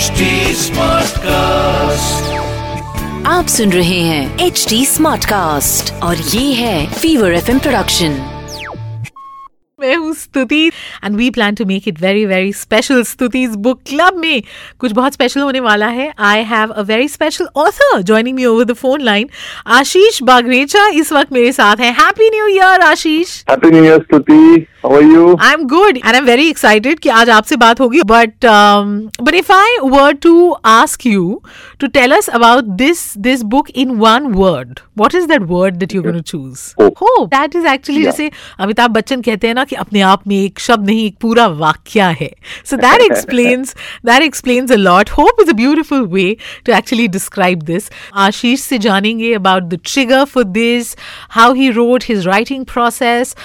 HD Smartcast. आप सुन रहे हैं एच डी स्मार्ट कास्ट और ये है फीवर एफ़ प्रोडक्शन मैं हूँ Stuti and we plan to make it very very special Stuti's book club में। कुछ बहुत स्पेशल होने वाला है। I have a very special author joining me over the phone line Ashish Bagrecha इस वक्त मेरे साथ हैं। Happy new year Ashish. Happy New Year, Stuti. How are you? I am good and I am very excited कि आज आपसे बात होगी but but if I were to ask you to tell us about this this book in one word what is that word that you going to choose Hope. Hope that is actually Yeah. जैसे अमिताभ बच्चन कहते हैं ना कि अपने आप में एक शब्द नहीं एक पूरा वाक्य है so that explains that explains a lot hope is a beautiful way to actually describe this Ashish से जानेंगे about the trigger for this how he wrote his writing process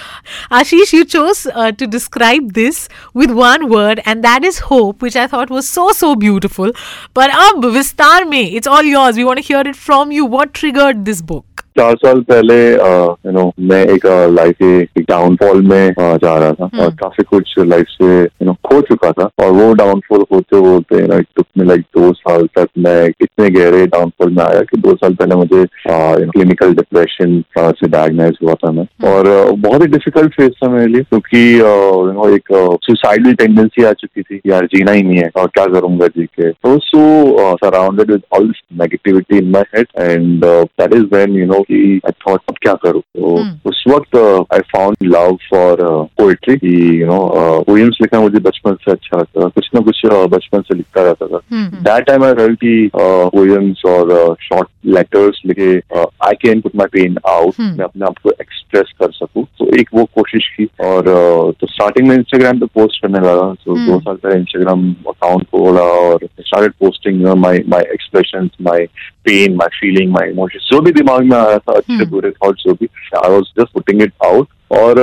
Ashish you chose uh, to describe this with one word and that is hope which i thought was so so beautiful. But ab vistar it's all yours. We want to hear it from you. What triggered this book चार साल पहले you know मैं एक life के एक downfall में जा रहा था और काफ़ी कुछ लाइफ से यू नो खो चुका था और वो डाउनफॉल होते होते you know took me like दो साल तक मैं इतने गहरे डाउनफॉल में आया कि दो साल पहले मुझे क्लिनिकल डिप्रेशन से डायग्नाइज हुआ था मैं। और uh, बहुत ही डिफ़िकल्ट फ़ेज़ था मेरे लिए क्योंकि यू नो एक सुसाइडल टेंडेंसी आ चुकी थी यार जीना ही नहीं है और क्या करूँगा जी के। तो so surrounded with all negativity in my head and that is when you know कि आई थॉट अब क्या करूँ तो Hmm. उस वक्त I found love for poetry कि यू नो पोएम्स लिखना मुझे बचपन से अच्छा लगता था कुछ ना कुछ uh, बचपन से लिखता रहता था. दैट टाइम आई फेल्ट कि पोएम्स और शॉर्ट लेटर्स लिखे I can put my pain out. मैं अपने आप को एक्सप्रेस कर सकूँ तो एक वो कोशिश की और uh, तो स्टार्टिंग में इंस्टाग्राम पे पोस्ट करने लगा तो Hmm. दो साल पहले इंस्टाग्राम अकाउंट खोला और started posting my my expression my pain my feeling my emotion जो भी दिमाग में आ रहा था अच्छे Hmm. बुरे थॉट्स जो भी I was just putting it out और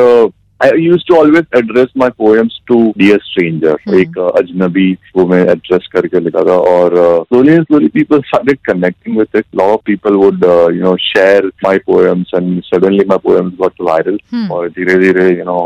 uh, I use to always address my poems to dear stranger Hmm. एक uh, अजनबी को मैं एड्रेस करके लिखा था और slowly and slowly people started connecting with it lot of people would you know share my poems and suddenly my poems got viral Hmm. और धीरे धीरे you know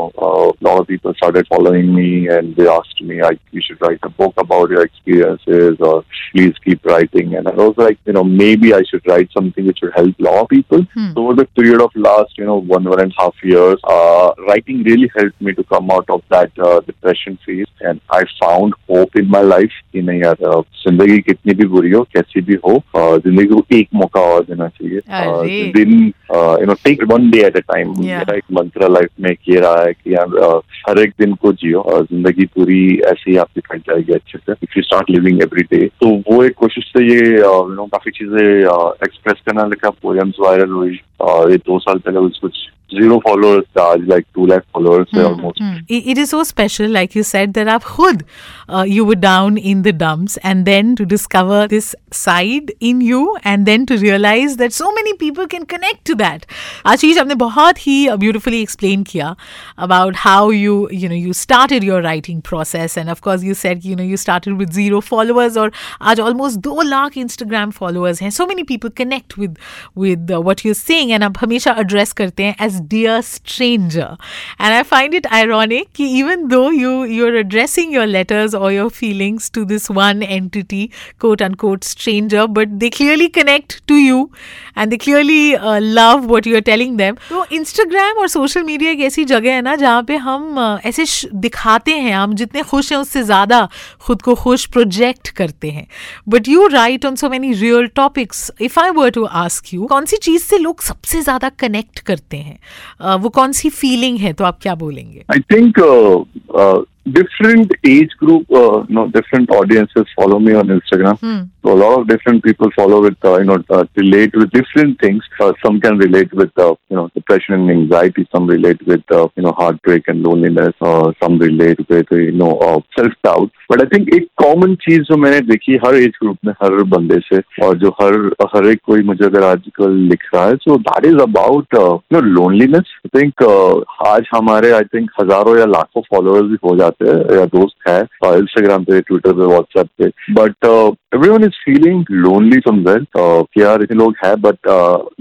lot of people started following me and they asked me I you should write a book about your experiences or please keep writing and I was like you know maybe I should write something which would help a lot of people Hmm. so over the period of last you know one one and a half years uh, writing really helped me to come out of that uh, depression phase. And I found hope in my life. कि नहीं यार uh, ज़िंदगी कितनी भी बुरी हो कैसी भी हो uh, ज़िंदगी को एक मौका और देना चाहिए। uh, दिन you know take one day at a time Yeah. मेरा एक मंत्र लाइफ में ये रहा है कि यार हर एक दिन को जियो। और ज़िंदगी पूरी ऐसे ही आपकी कट जाएगी अच्छे से। If you start living every day तो वो एक कोशिश से ये यू नो काफ़ी चीज़ें एक्सप्रेस करना लिखा पोएम्स वायरल हुई। और ये दो साल पहले कुछ zero followers charge like 2 lakh followers mm. almost mm. it is so special like you said that up hood. uh, you were down in the dumps and then to discover this side in you and then to realize that so many people can connect to that ashish have bahut hi beautifully explained kia about how you you know you started your writing process and of course you said you know you started with zero followers or aaj almost 2 lakh instagram followers hain so many people connect with with uh, what you're saying and aap hamesha address karte hain as dear stranger. And I find it ironic कि even though you you're addressing your letters or your feelings to this one entity, quote unquote stranger, but they clearly connect to you and they clearly uh, love what you're telling them. तो Instagram और social media एक ऐसी जगह है ना जहाँ पे हम uh, ऐसे दिखाते हैं हम जितने खुश हैं उससे ज़्यादा खुद को खुश प्रोजेक्ट करते हैं but you write on so many real topics if I were to ask you कौन सी चीज़ से लोग सबसे ज़्यादा कनेक्ट करते हैं Uh, वो कौन सी फीलिंग है? तो आप क्या बोलेंगे? I think different age group, uh, you know, different audiences follow me on Instagram. Hmm. So a lot of different people follow with, uh, you know, uh, relate with different things. Uh, some can relate with, uh, you know, depression and anxiety. Some relate with, uh, you know, heartbreak and loneliness. Uh, some relate with, uh, you know, uh, self-doubt. But I think एक common चीज़ जो मैंने देखी हर age group में हर बंदे से और जो हर हर एक कोई मुझे अगर आजकल लिख रहा है so that is about no loneliness I think आज हमारे आई थिंक हज़ारों या लाखों फॉलोअर्स भी हो जाते हैं या दोस्त है इंस्टाग्राम पे ट्विटर पे व्हाट्सएप पे. But every one is feeling lonely somewhere कि यार, इतने लोग हैं बट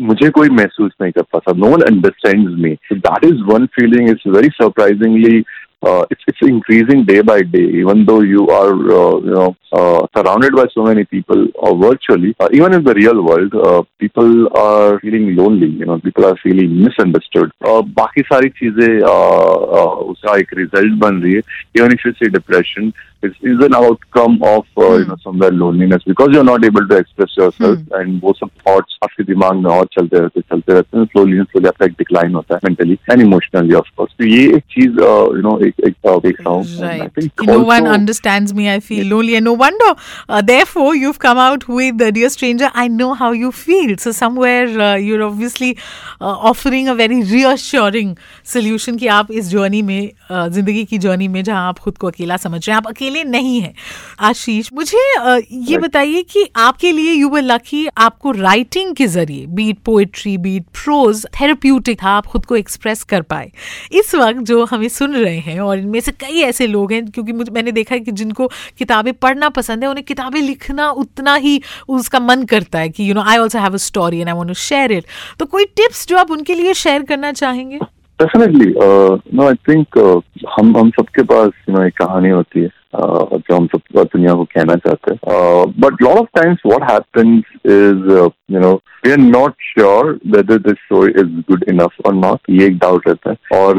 मुझे कोई महसूस नहीं कर पाता. No one understand me that is one feeling is very surprisingly uh, it's it's increasing day by day. Even though you are uh, you know uh, surrounded by so many people uh, virtually, uh, even in the real world, uh, people are feeling lonely. You know, people are feeling misunderstood. Uh, बाकी सारी चीजें uh, uh, उसका एक result बन रही है. Even if you say depression, it's, it's an outcome of uh, you know somewhere loneliness because you're not able to express yourself and वो सब thoughts आपके दिमाग में और चलते रहते चलते रहते हैं slowly and slowly आपका एक decline होता है mentally and emotionally of course तो ये एक चीज uh, you know एक एक uh, देख रहा हूँ And I Right. think No one also- understands me. I feel lonely. And no wonder. Uh, therefore, you've come out with uh, Dear Stranger, I know how you feel. So, somewhere uh, you're obviously uh, offering a very reassuring solution कि आप इस journey में uh, जिंदगी की journey में जहां आप खुद को अकेला समझ रहे हैं आप अकेले नहीं है। आशीष मुझे ये बताइए कि आपके लिए यू वर लकी आपको राइटिंग के ज़रिए be it poetry be it prose therapeutic था आप खुद को एक्सप्रेस कर पाए। इस वक्त जो हमें सुन रहे हैं और इनमें से कई ऐसे लोग हैं क्योंकि मुझे मैंने देखा है कि जिनको किताबें पढ़ना पसंद है उन्हें किताबें लिखना उतना ही उसका मन करता है कि you know I also have a story and I want to share it तो कोई टिप्स जो आप उनके लिए शेयर करना चाहेंगे? डेफिनेटली नो आई थिंक हम हम सबके पास यू नो एक कहानी होती है। uh, जो हम सब दुनिया को कहना चाहते हैं but lot of times what happens is you know we are not sure whether this story is good enough और नॉट ये एक डाउट रहता है और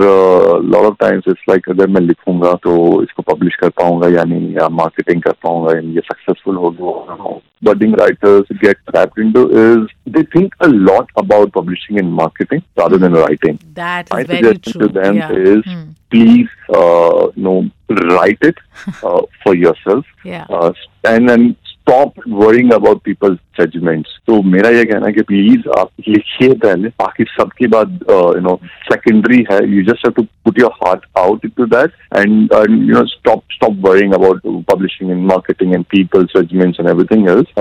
lot of times it's like अगर मैं लिखूंगा तो इसको पब्लिश कर पाऊंगा या नहीं या मार्केटिंग कर पाऊंगा या ये सक्सेसफुल होगा budding writers get trapped into is they think a lot about publishing and marketing rather than writing. That My is very suggestion true to them is please, uh, you know, write it uh, for yourself Yeah. uh, and then stop worrying about people's judgments. तो मेरा ये कहना है कि please आप लिखिए पहले बाकी सबके बाद यू नो सेकेंडरी है you just have to put your heart out into that and you know stop stop worrying about publishing and marketing and people's judgments and everything else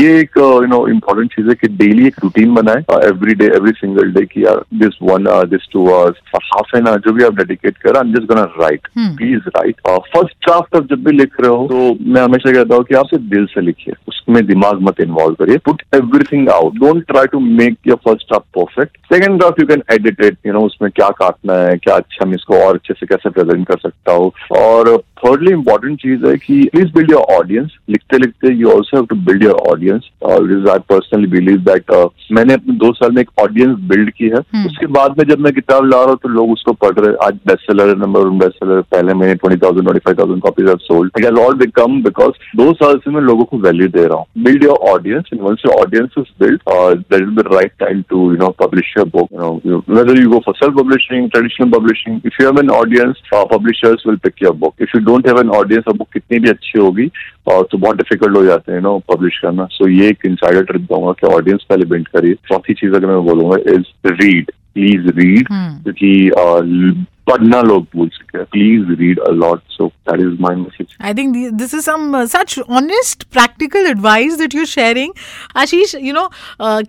ये एक यू नो इम्पोर्टेंट चीज़ है कि daily एक routine बनाए every day every single day की यार this one hour this two hours half an hour जो भी आप डेडिकेट कर I am just gonna write please write first draft आप जब भी लिख रहे हो तो मैं हमेशा कहता हूँ कि आप सिर्फ़ दिल से लिखिए उसमें दिमाग मत इन्वॉल्व करिए put everything out don't try to make your first half perfect second half you can edit it you know उसमें क्या काटना है, क्या अच्छा मैं इसको और अच्छे से कैसे प्रेजेंट कर सकता हूँ? और थर्डली इंपॉर्टेंट चीज़ है कि प्लीज़ बिल्ड योर ऑडियंस लिखते लिखते you also have to build your audience is I personally believe that मैंने अपने दो साल में एक ऑडियंस बिल्ड की है। Hmm. उसके बाद में जब मैं किताब ला रहा हूँ तो लोग उसको पढ़ रहे हैं। आज best seller number one best seller पहले महीने twenty thousand twenty five thousand copies of sold it has all become because दो साल से मैं लोगों को वैल्यू दे रहा हूँ। Build your audience and once your audience is build that is the right time to you know publish your book you know whether you go for self publishing traditional publishing if you have an audience uh, publishers will pick your book. If you have an audience और book कितनी भी अच्छी होगी और तो बहुत difficult हो जाते हैं नो पब्लिश करना। सो ये एक इंसाइडर ट्रिप दूँगा कि ऑडियंस पहले बिल्ड करिए। चौथी चीज़ अगर मैं बोलूँगा इज़ रीड प्लीज़ रीड क्योंकि uh, पढ़ना लोग भूल चुके हैं। Please read a lot so that is my message I think the, this is some uh, such honest, practical advice that you're sharing. Ashish you know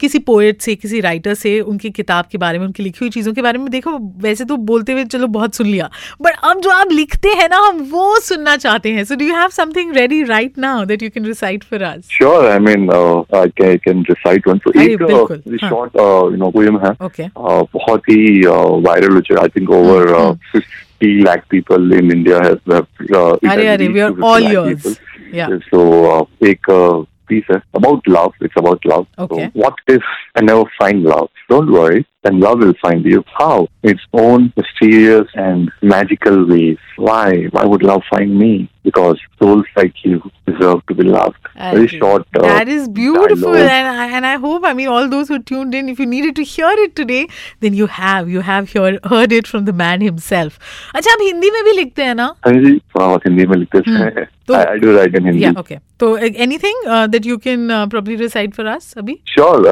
किसी poet से किसी writer से उनकी किताब के बारे में उनकी लिखी हुई चीज़ों के बारे में देखो वैसे तो बोलते हुए चलो बहुत सुन लिया। बट अब जो आप लिखते हैं ना हम वो सुनना चाहते हैं। So do you have something ready right now that you can recite for us sure I mean I can can recite one अरे, एक। शॉर्ट यू नो पोएम है। Okay. uh, बहुत ही वायरल हो चुका I think over 50 lakh people in India have, have uh, are array, we are all yours. People. Yeah. So uh, take a piece eh? about love. It's about love. Okay. So what if I never find love? Don't worry, Then love will find you. How? Its own mysterious and magical ways. Why? Why would love find me? Because souls like you deserve to be loved. Very Okay. short. Uh, that is beautiful, dialogue. and I, and I hope I mean all those who tuned in. If you needed to hear it today, then you have you have hear, heard it from the man himself. अच्छा आप हिंदी में भी लिखते हैं ना? हाँ जी थोड़ा बहुत हिंदी में लिखते हैं तो- I, I do write in Hindi. Yeah, okay. So uh, anything uh, that you can uh, probably recite for us, अभी? श्योर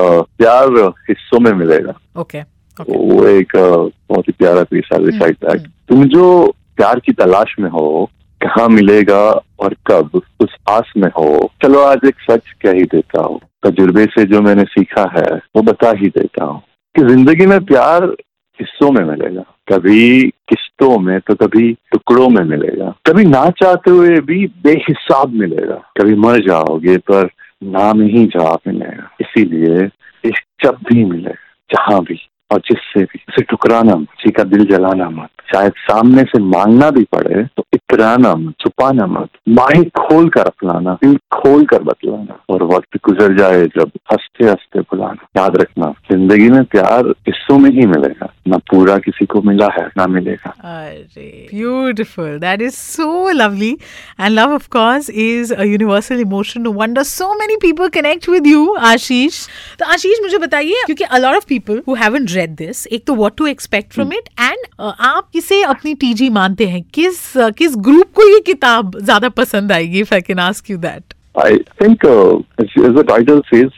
प्यार uh, हिस्सों में मिलेगा Okay. Okay. वो एक uh, बहुत ही प्यारा पीस है रिसाइट दैट तुम जो प्यार की तलाश में हो कहाँ मिलेगा और कब उस आस में हो। चलो आज एक सच कह ही देता हूँ। तजुर्बे से जो मैंने सीखा है, वो बता ही देता हूँ कि ज़िंदगी में प्यार हिस्सों में मिलेगा। कभी किस्तों में तो कभी टुकड़ों में मिलेगा। कभी ना चाहते हुए भी बेहिसाब मिलेगा। कभी मर जाओगे पर नाम ही जवाब मिलेगा। इसीलिए इश्क जब भी मिले, जहाँ भी और जिससे भी, उसे ठुकराना मत, किसी का दिल जलाना मत। शायद सामने से मांगना भी पड़े तो पुराना छुपाना मत माही खोल कर अपनाना दिल खोल कर बतलाना और वक्त गुजर जाए जब हँसते हँसते बुलाना। याद रखना ज़िंदगी में प्यार हिस्सों में ही मिलेगा ना पूरा किसी को मिला है ना मिलेगा। अरे beautiful that is so lovely and love of course is a emotion so many people connect with you Ashish तो आशीष मुझे बताइए क्योंकि a of people read this एक तो what to expect from it and आप किसे अपनी टीजी मानते हैं। किस किस ग्रुप को ये किताब ज़्यादा पसंद आएगी if I can ask you that I think as a title says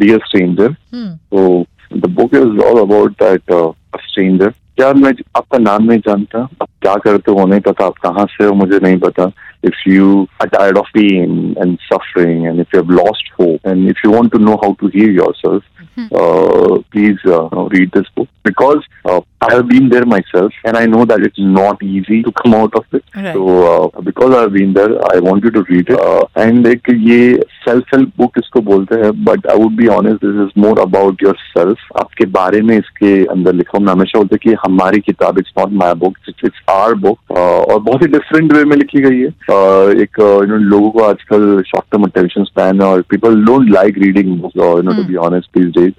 be a stranger so the book is all about that a stranger क्या मैं आपका नाम नहीं जानता? आप क्या करते हो नहीं पता आप कहाँ से हो? मुझे नहीं पता। if you are tired of pain and suffering, and if you have lost hope, and if you want to know how to heal yourself, mm-hmm. uh, please uh, read this book because uh, I have been there myself, and I know that it's not easy to come out of it. Right. So uh, because I've been there, I want you to read it, uh, and it, ये self help book इसको बोलते हैं but I would be honest this is more about your self आपके बारे में इसके अंदर लिखा हूँ। मैं हमेशा बोलते कि हमारी किताब it's not my book it's our book और बहुत ही डिफरेंट वे में लिखी गई है। Uh, एक यू नो लोगों को आजकल शॉर्ट टर्म अटेंशन स्पैन और people don't like reading book you know to be honest these days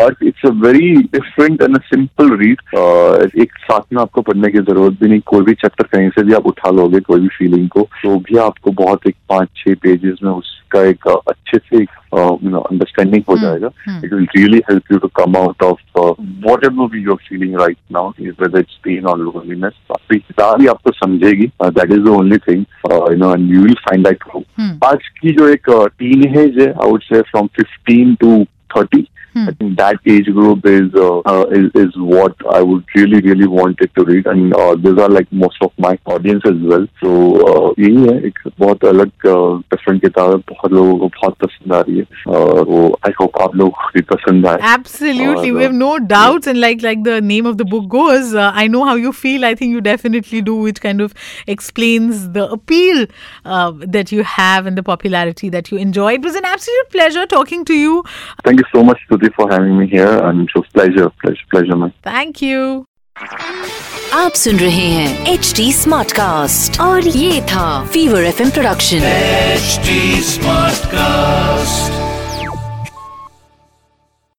but it's a very different and a simple read एक साथ में आपको पढ़ने की ज़रूरत भी नहीं। कोई भी चैप्टर कहीं से भी आप उठा लोगे कोई भी फीलिंग को तो भी आपको बहुत एक पाँच छह पेजेस में उसका एक अच्छे से यू नो अंडरस्टैंडिंग हो जाएगा। It will really help you to come out of whatever be your feeling right now is whether it's pain और लोनलीनेस आपकी किताब ही आपको समझेगी। That is the only thing you know and you will find that आज की जो एक teen है I would say from fifteen to thirty I think that age group is, uh, uh, is is what I would really really want it to read, and uh, these are like most of my audience as well. So uh, यही है एक बहुत अलग different किताब है बहुत लोगों को बहुत पसंद आ रही है और वो आई होप आप लोग को भी पसंद आए Absolutely, और, we have no doubts, and like like the name of the book goes, uh, I know how you feel. I think you definitely do, which kind of explains the appeal uh, that you have and the popularity that you enjoy. It was an absolute pleasure talking to you. So much, Stuti, for having me here, and it was pleasure, pleasure, pleasure, man. Thank you. आप सुन रहे हैं H D smart cast और ये था fever F production H smart Smartcast.